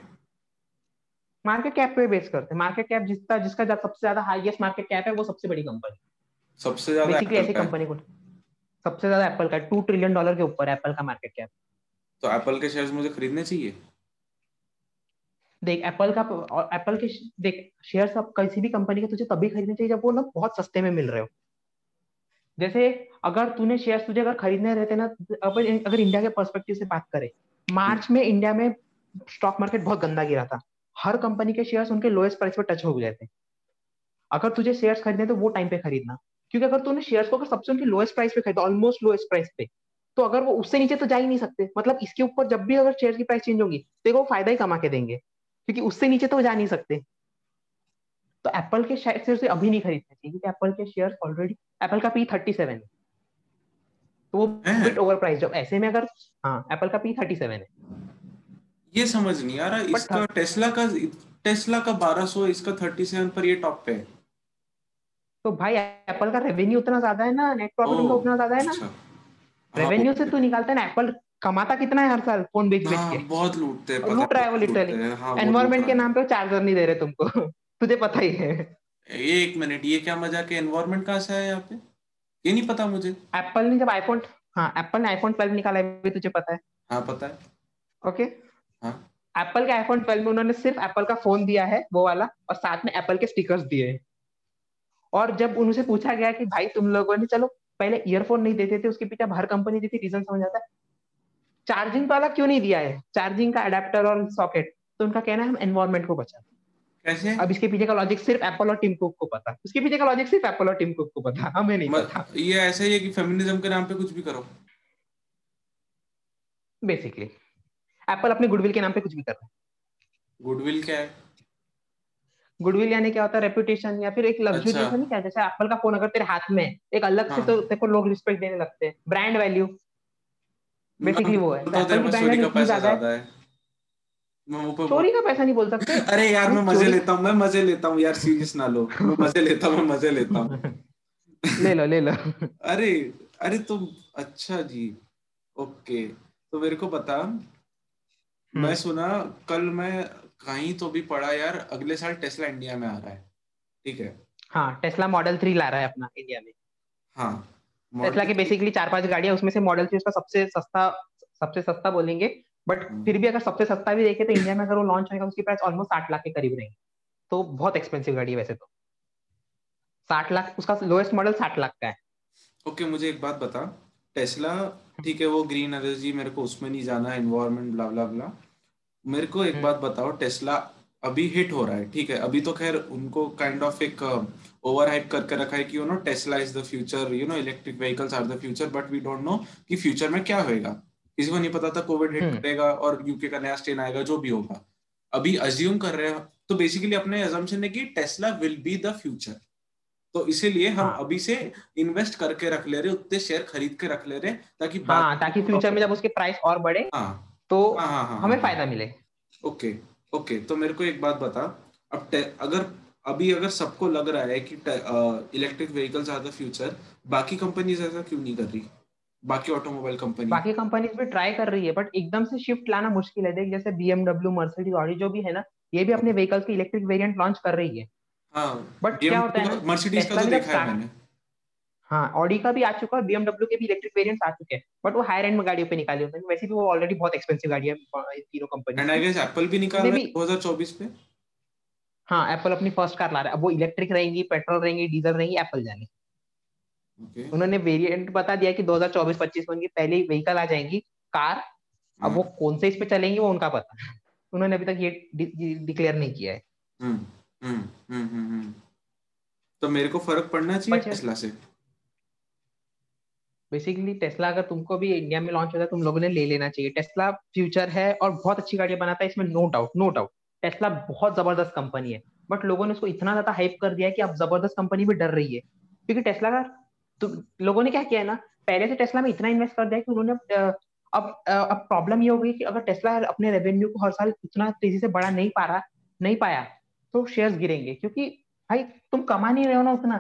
मार्केट कैप पे बेस करते हैं। मार्केट कैप जिसका जिसका सबसे ज़्यादा हाईएस्ट मार्केट कैप है वो सबसे बड़ी कंपनी सबसे ज़्यादा बेसिकली ऐसी कंपनी को सबसे ज़्यादा एप्पल का टू ट्रिलियन डॉलर के ऊपर एप्पल का मार्केट कैप तो एप्पल के शेयर्स मुझे खरीदने चाहिए? देख एप्पल का और एप्पल के देख शेयर्स अब किसी भी कंपनी के तुझे तभी खरीदने चाहिए जब वो ना बहुत सस्ते में मिल रहे हो। जैसे अगर तूने शेयर तुझे अगर खरीदने रहते ना, अपन अगर इंडिया के पर्सपेक्टिव से बात करें, मार्च में इंडिया में स्टॉक मार्केट बहुत गंदा गिरा था। हर कंपनी के शेयर्स उनके लोएस्ट प्राइस पे टच हो गए थे। अगर तुझे शेयर्स खरीदने तो वो टाइम पे खरीदना। क्योंकि अगर तूने शेयर्स को अगर सबसे उनकी लोएस्ट प्राइस पे खरीदा ऑलमोस्ट लोएस्ट प्राइस पे तो अगर वो उससे नीचे तो जा ही नहीं सकते। मतलब इसके ऊपर जब भी अगर शेयर की प्राइस चेंज होगी तो वो फ़ायदा ही कमा के देंगे। क्योंकि उससे नीचे तो जा नहीं सकते। तो एप्पल के शेयर से अभी नहीं खरीदने चाहिए क्योंकि एप्पल के शेयर ऑलरेडी एप्पल का पी थर्टी सेवन है। तो वो बिट ओवर प्राइस जब ऐसे में अगर हाँ एप्पल का पी थर्टी सेवन है। ये समझ नहीं आ रहा इसका टेस्ला का टेस्ला का 1200 इसका 37 पर ये टॉप पे है। तो भाई एप्पल का रेवेन्यू उतना ज़्यादा है ना नेट प्रॉफिट उनका उतना ज़्यादा है ना? अच्छा। रेवेन्यू हाँ, से तू निकालता है ना एप्पल कमाता कितना है हर साल फ़ोन बेच बेच हाँ, के? बहुत लूटते हैं लूट रहा है वो लिटरली एनवायरमेंट के नाम पे चार्जर नहीं दे रहे तुमको। तुझे पता ही है। एक मिनट ये क्या मज़ा है एनवायरमेंट कहाँ से है यहाँ पे? ये नहीं पता मुझे। एप्पल ने जब आईफोन हाँ एप्पल ने आईफोन 12 निकाला है तुझे पता है। हाँ पता है। ओके हाँ। एप्पल के आईफोन 12 में उन्होंने सिर्फ़ एप्पल का फ़ोन दिया है वो वाला और साथ में एप्पल के स्टिकर्स दिए हैं। और जब उनसे पूछा गया कि भाई तुम लोगों ने चलो पहले ईयरफोन नहीं देते थे उसके पीछे हर कंपनी देती रीजन समझ आता है। चार्जिंग वाला क्यों नहीं दिया है? चार्जिंग का अडेप्टर और सॉकेट तो उनका कहना है हम एनवायरमेंट को बचाते कैसे? अब इसके पीछे का लॉजिक सिर्फ़ एप्पल और टीम कुक को पता। उसके पीछे का लॉजिक सिर्फ़ एप्पल और टीम कुक को पता। हमें नहीं पता। ये ऐसा ही है कि फेमिनिज्म के नाम पे कुछ भी करो। बेसिकली एप्पल अपने गुडविल के नाम पे कुछ भी कर रहा है। गुडविल क्या है? गुडविल यानी क्या होता है? रेपुटेशन या फिर एक लग्जरी अच्छा। नहीं क्या? जैसे एप्पल का फ़ोन अगर तेरे हाथ में एक अलग हाँ। से तो तेरे को लोग रिस्पेक्ट देने लगते हैं। ब्रांड वैल्यू बेसिकली वो है एप्पल की ब्रांड वैल्यू ज़्यादा है चोरी का पैसा नहीं बोल सकते। अरे यार मैं मज़े लेता हूँ मैं मज़े लेता हूँ यार सीरियस ना लो। मैं मज़े लेता हूँ मैं मज़े लेता हूँ। ले लो ले लो। अरे अरे तुम अच्छा जी। ओके तो मेरे को बता। मैं हम्म। सुना कल मैं कहीं तो भी पढ़ा यार अगले साल टेस्ला इंडिया में आ रहा है ठीक है? हाँ टेस्ला मॉडल थ्री ला रहा है अपना इंडिया में। हाँ टेस्ला के बेसिकली चार पाँच गाड़ियाँ उसमें से मॉडल थ्री उसका सबसे सस्ता सबसे सस्ता बोलेंगे बट हम्म। फिर भी अगर सबसे सस्ता भी देखे तो इंडिया में अगर वो लॉन्च होगा उसकी प्राइस ऑलमोस्ट साठ लाख के करीब रहेंगे। तो बहुत एक्सपेंसिव गाड़ी है वैसे तो। साठ लाख उसका लोएस्ट मॉडल साठ लाख का है। ओके okay, मुझे एक बात बता। टेस्ला ठीक है वो ग्रीन एनर्जी मेरे को उसमें नहीं जाना एनवायरमेंट ब्ला ब्ला ब्ला मेरे को एक हम्म। बात बताओ टेस्ला अभी हिट हो रहा है ठीक है? अभी तो खैर उनको काइंड ऑफ़ एक ओवर हाइप करके रखा है कि you know Tesla is the future you know electric vehicles are the future but we don't know कि फ्यूचर में क्या होएगा। किसी को नहीं पता था कोविड हिट हम्म। करेगा और यूके का नया स्टेन आएगा जो भी होगा। अभी अज्यूम कर रहे हैं तो बेसिकली अपने अजम्पशन है कि Tesla will be the future तो इसीलिए हम हाँ. अभी से इन्वेस्ट करके रख ले रहे उतने शेयर खरीद के रख ले रहे ताकि हाँ, ताकि फ्यूचर में जब उसके प्राइस और बढ़े हाँ, तो हाँ, हाँ, हाँ, हमें हाँ, फ़ायदा मिले। ओके ओके तो मेरे को एक बात बता। अब अगर अभी अगर सबको लग रहा है कि electric vehicles are the future बाकी कंपनीज़ ऐसा क्यों नहीं कर रही? बाकी ऑटोमोबाइल कंपनी बाकी कंपनीज़ भी ट्राई कर रही है बट एकदम से शिफ्ट लाना मुश्किल है। देख जैसे बीएमडब्ल्यू मर्सिडीज ऑडी जो भी है ना ये भी अपने व्हीकल्स की इलेक्ट्रिक वेरिएंट लॉन्च कर रही है। हाँ बट क्या होता है मर्सिडीज का तो देखा है मैंने। हाँ ऑडी का भी आ चुका है बीएमडब्ल्यू के भी इलेक्ट्रिक वेरिएंट्स आ चुके हैं। बट वो हायर एंड में गाड़ियों पे निकाले होते हैं। वैसे भी वो ऑलरेडी बहुत एक्सपेंसिव गाड़ी है तीनों company and I guess Apple भी निकाल रहा है 2024 पे? हाँ एप्पल अपनी फ़र्स्ट कार ला रहा है। अब वो इलेक्ट्रिक रहेंगी पेट्रोल रहेंगी डीजल रहेंगी एप्पल जाने। Okay. उन्होंने वेरिएंट बता दिया कि 2024-25 में उनकी पहली व्हीकल आ जाएँगी कार अब वो हाँ। कौन से इस पे चलेंगी वो उनका पता उन्होंने अभी तक ये डिक्लेयर नहीं किया है। हम्म हम्म हम्म, हम्म, हम्म। तो मेरे को फ़र्क पड़ना चाहिए टेस्ला से? बेसिकली टेस्ला अगर तुमको भी इंडिया में लॉन्च होता है तुम लोगों ने ले लेना चाहिए। टेस्ला फ्यूचर है और बहुत अच्छी गाड़ियाँ बनाता है इसमें no doubt no doubt Tesla बहुत ज़बरदस्त कंपनी है। बट लोगों ने उसको इतना ज़्यादा हाइप कर दिया है कि अब ज़बरदस्त कंपनी भी डर रही है। क्योंकि टेस्ला का तो लोगों ने क्या किया है ना, पहले से टेस्ला में इतना इन्वेस्ट कर दिया कि उन्होंने अब अब प्रॉब्लम ये हो गई कि अगर टेस्ला अपने रेवेन्यू को हर साल उतना तेज़ी से बढ़ा नहीं पा रहा, नहीं पाया तो शेयर्स गिरेंगे। क्योंकि भाई, तुम कमा नहीं रहे हो ना उतना।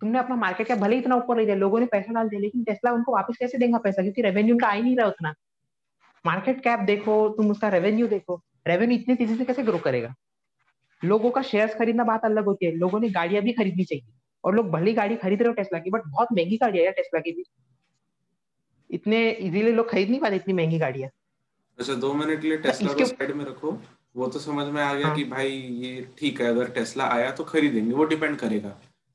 तुमने अपना मार्केट कैप भले ही इतना ऊपर ले दिया लोगों ने पैसा डाल दिया, लेकिन टेस्ला उनको वापस कैसे देगा पैसा? क्योंकि रेवेन्यू उनका आ ही नहीं रहा उतना। मार्केट कैप देखो, तुम उसका रेवेन्यू देखो। रेवेन्यू इतनी तेज़ी से कैसे ग्रो करेगा? लोगों का शेयर्स खरीदना बात अलग होती है। लोगों ने गाड़ियाँ भी खरीदनी चाहिए। और लोग भली गाड़ी खरीद रहे हो टेस्ला की बट बहुत महँगी गाड़ी है यार टेस्ला की भी। इतने इजीली लोग खरीद नहीं पाते इतनी महँगी गाड़ियाँ। अच्छा दो मिनट के लिए टेस्ला को साइड में रखो। वो तो समझ में आ गया हाँ. कि भाई ये ठीक है अगर टेस्ला आया तो खरीदेंगे वो डिपेंड करेगा।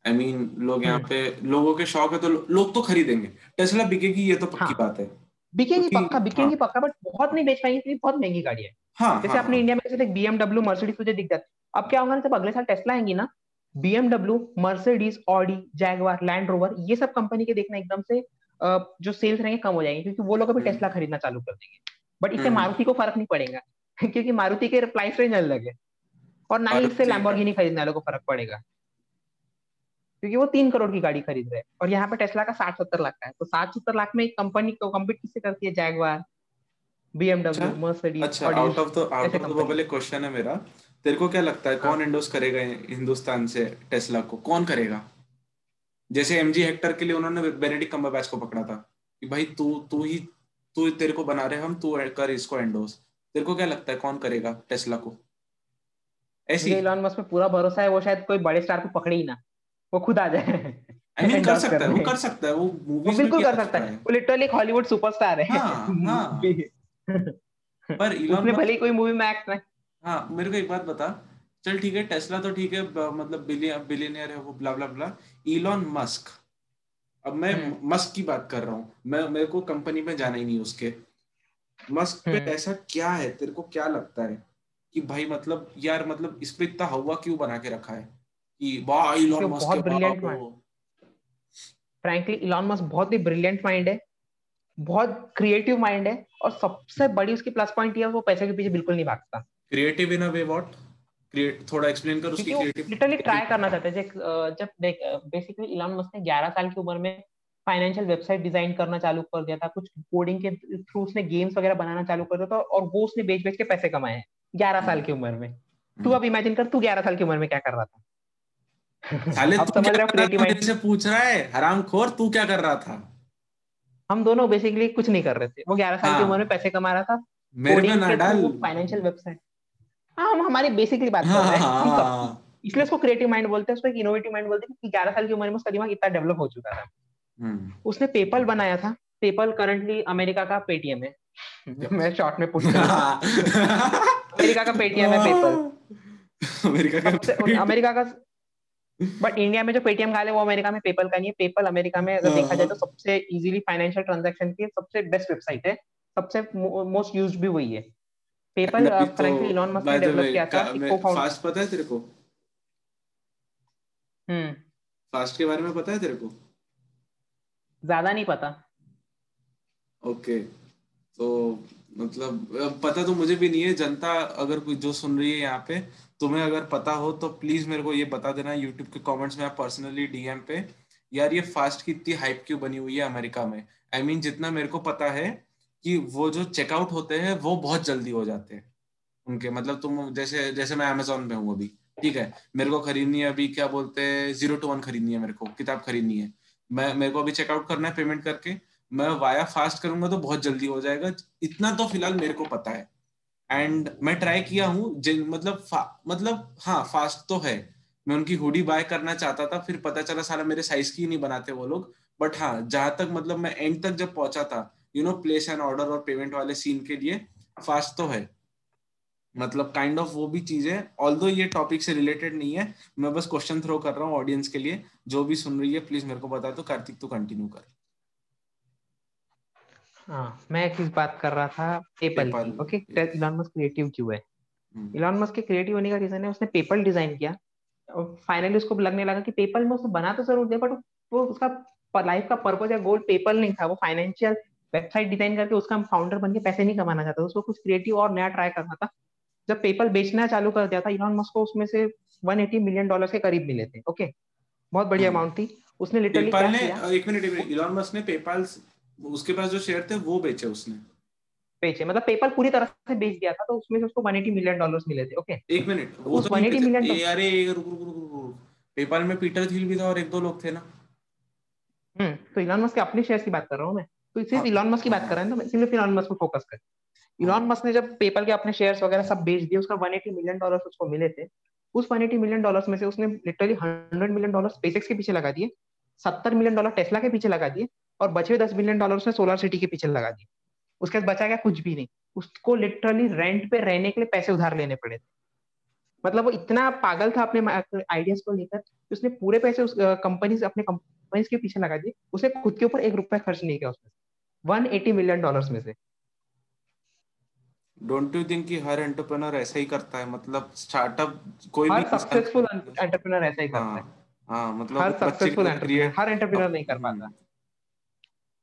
आई I मीन mean, लोग यहाँ हम्म। पे लोगों के शौक है तो लोग तो खरीदेंगे। टेस्ला बिकेगी ये तो पक्की हाँ, बात है। बिकेगी पक्का बिकेगी हाँ, पक्का बट बहुत नहीं बेच पाएँगे क्योंकि बहुत महँगी गाड़ी है। हाँ जैसे हाँ अपने हाँ। इंडिया में बीएमडब्ल्यू मर्सिडीज तुझे दिख जाती। अब क्या होगा ना जब अगले साल टेस्ला आएँगी ना BMW Mercedes Audi Jaguar Land Rover ये सब कंपनी के देखना एकदम से जो सेल्स रहेंगे कम हो जाएँगे क्योंकि वो लोग अभी हम्म। टेस्ला खरीदना चालू कर देंगे। बट इससे हम्म। मारुति को फ़र्क नहीं पड़ेगा क्योंकि मारुति के प्राइस रेंज अलग है। और ना ही इससे लैम्बोर्गिनी खरीदने वालों को फ़र्क पड़ेगा। क्योंकि वो तीन करोड़ की गाड़ी खरीद रहे हैं। और यहाँ पे टेस्ला का साठ सत्तर लाख का है। तो साठ सत्तर लाख में एक कंपनी को कम्पीट किससे करती है? जैगवार बीएमडब्ल्यू मर्सिडीज अच्छा। Out of the out of the question है मेरा। तेरे को क्या लगता है हाँ। कौन एंडोर्स करेगा हिंदुस्तान से टेस्ला को? कौन करेगा? जैसे एमजी हेक्टर के लिए उन्होंने बेनेडिक्ट कम्बरबैच को पकड़ा था कि भाई तू तू ही तू तेरे को बना रहे हम तू कर इसको एंडोर्स तेरे को क्या लगता है कौन करेगा टेस्ला को? ऐसी इलॉन मस्क पे पूरा भरोसा है वो शायद कोई बड़े स्टार को पकड़े ही ना। वो खुद आ जाए। आई मीन कर सकता है वो कर सकता है वो मूवीज़ में बिल्कुल कर सकता है। है। वो लिटरली एक हॉलीवुड सुपरस्टार है। हाँ हाँ। पर इलॉन उसने भले कोई मूवी में एक्ट नहीं हाँ मेरे को एक बात बता। चल ठीक है टेस्ला तो ठीक है ब- मतलब बिलियनियर है वो blah blah blah Elon Musk अब मैं हम्म। मस्क की बात कर रहा हूँ। मैं मेरे को कंपनी में जाना ही नहीं उसके। मस्क पे हम्म। ऐसा क्या है? तेरे को क्या लगता है कि भाई मतलब यार मतलब इस पे इतना हवा क्यों बना के रखा है? कि वाह इलॉन मस्क बहुत है वाह, man। फ्रैंकली इलॉन मस्क बहुत ही ब्रिलियंट माइंड है। बहुत क्रिएटिव माइंड है। और सबसे बड़ी उसकी प्लस पॉइंट ये है वो पैसे के पीछे बिल्कुल नहीं भागता। Creative in a way what create थोड़ा एक्सप्लेन कर उसकी क्रिएटिव लिटरली ट्राई करना चाहते हैं। जब देख बेसिकली इलॉन मस्क ने 11 साल की उम्र में फाइनेंशियल वेबसाइट डिज़ाइन करना चालू कर दिया था। कुछ कोडिंग के थ्रू उसने गेम्स वगैरह बनाना चालू कर दिया था और वो उसने बेच बेच के पैसे कमाए हैं 11 साल की उम्र में। तू अब इमेजिन कर तू 11 साल की उम्र में क्या कर रहा था? साले तू समझ रहे कर रहा था creative mind? मेरे से पूछ रहा है हरामखोर तू क्या कर रहा था? हम दोनों बेसिकली कुछ नहीं कर रहे थे। वो 11 साल की हाँ। उम्र में पैसे कमा रहा था। मेरे में ना डाल। फाइनेंशियल वेबसाइट हाँ हम हमारी बेसिकली बात कर हाँ रहे हैं। हाँ हाँ। इसलिए उसको क्रिएटिव माइंड बोलते हैं उसको एक इनोवेटिव माइंड बोलते हैं 11 साल की उम्र में उसका दिमाग इतना डेवलप हो चुका था। हम्म। उसने पेपल बनाया था। पेपल करंटली अमेरिका का पेटीएम है। मैं शॉर्ट में पूछ रहा अमेरिका का पेटीएम है पेपल अमेरिका का अमेरिका का बट इंडिया में जो पेटीएम गाल है वो अमेरिका में पेपल का नहीं है। पेपल अमेरिका में अगर देखा जाए तो सबसे इजीली फाइनेंशियल ट्रांजैक्शन की सबसे बेस्ट वेबसाइट है। सबसे मोस्ट यूज्ड भी वही है। पेपल फ्रैंकली इलॉन मस्क ने डेवलप किया था co-founder फास्ट पता है तेरे को? हम्म। फास्ट के बारे में पता है तेरे को? ज़्यादा नहीं पता। ओके तो मतलब पता तो मुझे भी नहीं है जनता अगर कोई जो सुन रही है यहाँ पे तुम्हें अगर पता हो तो प्लीज़ मेरे को ये बता देना यूट्यूब के कमेंट्स में आप पर्सनली डीएम पे यार ये फास्ट की इतनी हाइप क्यों बनी हुई है अमेरिका में? आई I मीन mean, जितना मेरे को पता है कि वो जो चेकआउट होते हैं, वो बहुत जल्दी हो जाते हैं। उनके मतलब तुम जैसे जैसे मैं अमेजोन पे हूँ अभी, ठीक है? मेरे को खरीदनी है अभी, क्या बोलते हैं ज़ीरो टू वन खरीदनी है मेरे को, किताब खरीदनी है। मैं, मेरे को अभी चेकआउट करना है पेमेंट करके, मैं वाया फास्ट करूँगा तो बहुत जल्दी हो जाएगा। इतना तो फ़िलहाल मेरे को पता है। एंड मैं ट्राई किया हूँ, जिन मतलब मतलब हाँ फास्ट तो है। मैं उनकी हुडी बाय करना चाहता था, फिर पता चला सारा मेरे साइज़ की नहीं बनाते वो लोग। बट हाँ जहाँ तक मतलब मैं एंड तक जब पहुँचा था you know place and order और पेमेंट वाले सीन के लिए फास्ट तो है। मतलब काइंड kind ऑफ़ of वो भी चीज़ है ऑल ये टॉपिक से रिलेटेड नहीं है मैं बस क्वेश्चन थ्रो कर रहा हूँ ऑडियंस के लिए। जो भी सुन रही है प्लीज़ मेरे को बता दो कार्तिक तू कंटिन्यू कर। हाँ मैं एक चीज़ बात कर रहा था PayPal okay Elon Musk creative क्यों है? इलॉन मस्क के क्रिएटिव होने का रीजन है उसने पेपल डिज़ाइन किया। और फाइनली उसको लगने लगा कि पेपल में उसने बना तो ज़रूर दिया बट वो उसका लाइफ का पर्पज या गोल पेपल नहीं था वो फाइनेंशियल वेबसाइट डिज़ाइन करके उसका हम फाउंडर बन के पैसे नहीं कमाना चाहता उसको कुछ क्रिएटिव और नया ट्राई करना था। जब पेपल बेचना चालू कर दिया था इलॉन मस्क को उसमें से 180 मिलियन डॉलर के करीब मिले थे ओके बहुत बढ़िया अमाउंट थी। उसने लिटरली पेपाल ने एक मिनट इलॉन मस्क ने पेपाल उसके पास जो शेयर थे वो बेचे उसने। बेचे मतलब पेपल पूरी तरह से बेच दिया था तो उसमें से उसको 180 मिलियन डॉलर्स मिले थे ओके एक मिनट वो तो 180 मिलियन ए, अरे रुक रुक रुक पेपाल में पीटर थिल भी था और एक दो लोग थे ना। हम्म तो इलॉन मस्क के अपने शेयर्स की बात कर रहा हूँ मैं। तो सिर्फ़ इलॉन मस्क की बात कर रहे हैं तो सिर्फ़ इलॉन मस्क को फोकस कर। इलॉन मस्क ने जब पेपल के अपने शेयर्स वगैरह सब बेच दिए, उसका 180 मिलियन डॉलर्स उसको मिले थे, उस 180 मिलियन डॉलर्स में से उसने लिटरली 100 मिलियन डॉलर स्पेसएक्स के पीछे लगा दिए 70 मिलियन डॉलर टेस्ला के पीछे लगा दिए और बचे 10 मिलियन डॉलर उसने सोलर सिटी के पीछे लगा दिए। उसके बाद बचा गया कुछ भी नहीं। उसको लिटरली रेंट पे रहने के लिए पैसे उधार लेने पड़े थे। मतलब वो इतना पागल था अपने आइडियाज़ को लेकर उसने पूरे पैसे उस कंपनी अपने कंपनीज़ के पीछे लगा दिए उसने खुद के ऊपर एक रुपया खर्च नहीं किया उसमें 180 मिलियन डॉलर्स में से। डोंट यू थिंक कि हर एंटरप्रेन्योर ऐसा ही करता है? मतलब स्टार्टअप कोई हर भी सक्सेसफुल एंटरप्रेन्योर ऐसा ही करता है। हाँ हाँ मतलब हर सक्सेसफुल एंटरप्रेन्योर हर एंटरप्रेन्योर नहीं कर हम्म। पाता।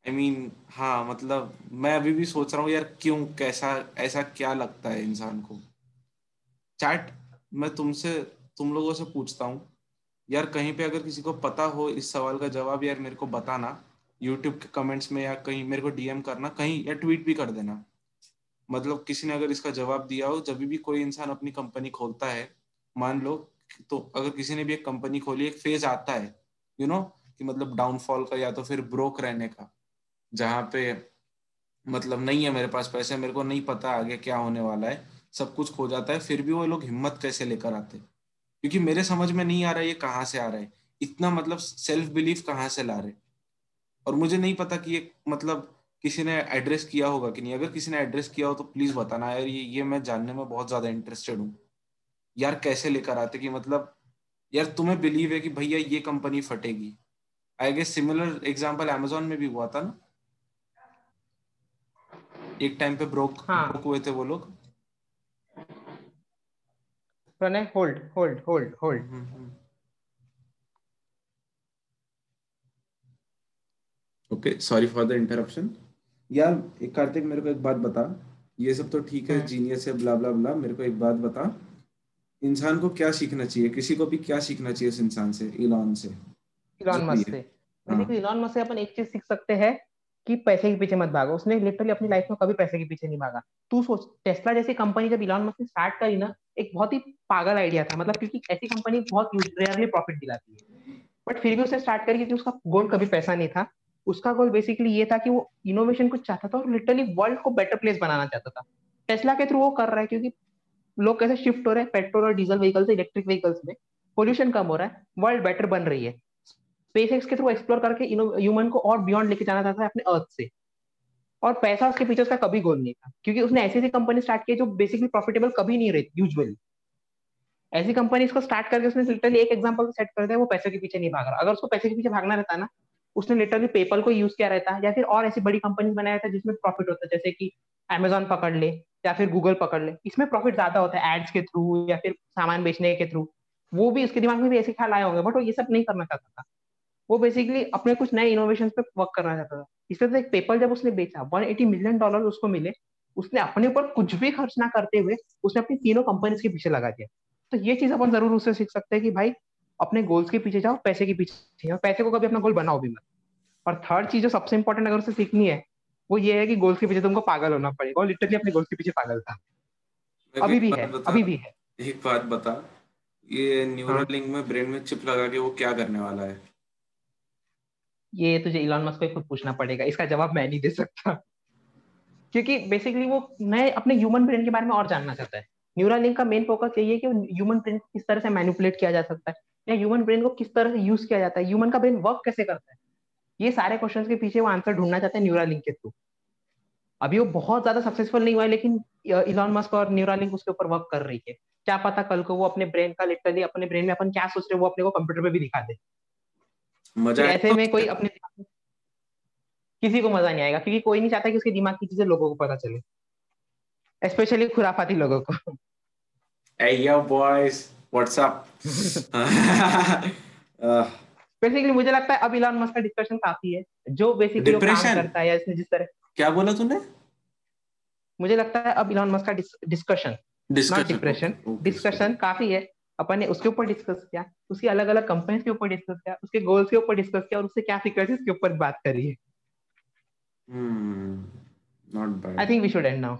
आई मीन हाँ मतलब मैं अभी भी सोच रहा हूँ यार क्यों कैसा ऐसा क्या लगता है इंसान को? चैट मैं तुमसे तुम लोगों से पूछता हूँ। यार कहीं पे अगर किसी को पता हो इस सवाल का जवाब यार मेरे को बताना। यूट्यूब के कमेंट्स में या कहीं मेरे को डीएम करना कहीं या ट्वीट भी कर देना। मतलब किसी ने अगर इसका जवाब दिया हो जब भी कोई इंसान अपनी कंपनी खोलता है मान लो तो अगर किसी ने भी एक कंपनी खोली एक फ़ेज़ आता है यू you नो know, कि मतलब डाउनफॉल का या तो फिर ब्रोक रहने का जहाँ पे मतलब नहीं है मेरे पास पैसे मेरे को नहीं पता आगे क्या होने वाला है सब कुछ खो जाता है फिर भी वो लोग हिम्मत कैसे लेकर आते क्योंकि मेरे समझ में नहीं आ रहा है ये कहाँ से आ रहा है। इतना मतलब सेल्फ बिलीफ कहाँ से ला रहे और मुझे नहीं पता कि ये मतलब किसी ने एड्रेस किया होगा कि नहीं। अगर किसी ने एड्रेस किया हो तो प्लीज़ बताना यार ये ये मैं जानने में बहुत ज़्यादा इंटरेस्टेड हूँ। यार कैसे लेकर आते कि मतलब यार तुम्हें बिलीव है कि भैया ये company फटेगी। I guess similar example Amazon में भी हुआ था ना? एक टाइम पे ब्रोक हाँ। ब्रोक हुए थे वो लोग। Pranay hold hold hold hold okay sorry for the interruption यार एक कार्तिक मेरे को एक बात बता। ये सब तो ठीक है। जीनियस है ब्ला ब्ला ब्ला मेरे को एक बात बता। इंसान को क्या सीखना चाहिए? किसी को भी क्या सीखना चाहिए इस इंसान से इलॉन से? इलॉन मस्क है। से। बेसिकली इलॉन मस्क से अपन एक चीज़ सीख सकते हैं कि पैसे के पीछे मत भागो। उसने लिटरली अपनी लाइफ में कभी पैसे के पीछे नहीं भागा। तू सोच टेस्ला जैसी कंपनी जब इलॉन मस्क ने स्टार्ट करी ना एक बहुत ही पागल आइडिया था। मतलब क्योंकि ऐसी कंपनी बहुत रेयरली प्रॉफिट दिलाती है। बट फिर भी उसने स्टार्ट करी क्योंकि उसका गोल कभी पैसा नहीं था। उसका गोल बेसिकली ये था कि वो इनोवेशन कुछ चाहता था और लिटरली वर्ल्ड को बेटर प्लेस बनाना चाहता था। टेस्ला के थ्रू वो कर रहा है क्योंकि लोग कैसे शिफ्ट हो रहे हैं पेट्रोल और डीजल व्हीकल से इलेक्ट्रिक व्हीकल्स में। पोल्यूशन कम हो रहा है वर्ल्ड बेटर बन रही है। स्पेस के थ्रू एक्सप्लोर करके ह्यूमन को और बियॉन्ड लेके जाना चाहता है अपने अर्थ से। और पैसा उसके पीछे उसका कभी गोल नहीं था। क्योंकि उसने ऐसी ऐसी कंपनी स्टार्ट की जो बेसिकली प्रॉफिटेबल कभी नहीं रही यूजुअली ऐसी कंपनी को स्टार्ट करके उसने लिटरली एक एग्जांपल सेट कर दिया, वो पैसे के पीछे नहीं भाग रहा। अगर उसको पैसे के पीछे भागना रहता ना उसने लिटरली पेपल को यूज़ किया रहता है या फिर और ऐसी बड़ी कंपनी बनाया रहता है जिसमें प्रॉफिट होता है, जैसे कि अमेजोन पकड़ ले या फिर गूगल पकड़ ले। इसमें प्रॉफिट ज़्यादा होता है एड्स के थ्रू या फिर सामान बेचने के थ्रू वो भी उसके दिमाग में भी ऐसे ख्याल आए होंगे बट वो ये सब नहीं करना चाहता था। वो बेसिकली अपने कुछ नए इनोवेशन पे वर्क करना चाहता था। इसलिए तो एक पेपर जब उसने बेचा 180 मिलियन डॉलर उसको मिले, उसने अपने ऊपर कुछ भी खर्च ना करते हुए उसने अपनी तीनों कंपनीज़ के पीछे लगा दिया। तो ये चीज़ अपन ज़रूर उससे सीख सकते हैं कि भाई अपने गोल्स के पीछे जाओ पैसे के पीछे जाओ। पैसे को कभी अपना गोल बनाओ भी मत। और थर्ड चीज़ जो सबसे इंपॉर्टेंट अगर उसे सीखनी है वो ये है कि गोल्स के पीछे तुमको पागल होना पड़ेगा। और लिटरली अपने गोल्स के पीछे पागल था। अभी भी है अभी भी है। एक बात बता। ये न्यूरल हाँ। लिंक में ब्रेन में चिप लगा के वो क्या करने वाला है? ये तुझे इलॉन मस्क को खुद पूछना पड़ेगा। इसका जवाब मैं नहीं दे सकता। क्योंकि बेसिकली वो नए अपने ह्यूमन ब्रेन के बारे में और जानना चाहता है। न्यूरल लिंक का मेन फोकस यही है कि ह्यूमन ब्रेन किस तरह से मैनिपुलेट किया जा सकता है। या ह्यूमन ब्रेन को किस तरह से यूज़ किया जाता है? ह्यूमन का ब्रेन वर्क कैसे करता है? ये सारे क्वेश्चन के पीछे वो आंसर ढूंढना चाहते हैं न्यूरालिंक के थ्रू अभी वो बहुत ज़्यादा सक्सेसफुल नहीं हुआ है लेकिन इलॉन मस्क और न्यूरालिंक उसके ऊपर वर्क कर रही है। क्या पता कल को वो अपने ब्रेन का लिटरली अपने ब्रेन में अपन क्या सोच रहे हैं वो अपने को कंप्यूटर पे भी दिखा दे। मज़ा आया ऐसे में कोई अपने किसी को मज़ा नहीं आएगा क्योंकि कोई नहीं चाहता कि उसके दिमाग की चीज़ें लोगों को पता चले। स्पेशली खुराफाती लोगों को। Hey yo boys, uh, basically मुझे लगता है अब इलॉन मस्क का डिस्कशन काफ़ी है। जो बेसिकली वो काम करता है या इसने जिस तरह क्या बोला तूने? मुझे लगता है अब इलॉन मस्क का डिस्कशन नॉट डिप्रेशन डिस्कशन काफ़ी है। अपन ने उसके ऊपर डिस्कस किया उसकी अलग अलग कंपनीज़ के ऊपर डिस्कस किया उसके गोल्स के ऊपर डिस्कस किया और उससे क्या सीक्रेट इसके ऊपर बात करी है। Not bad. I think we should end now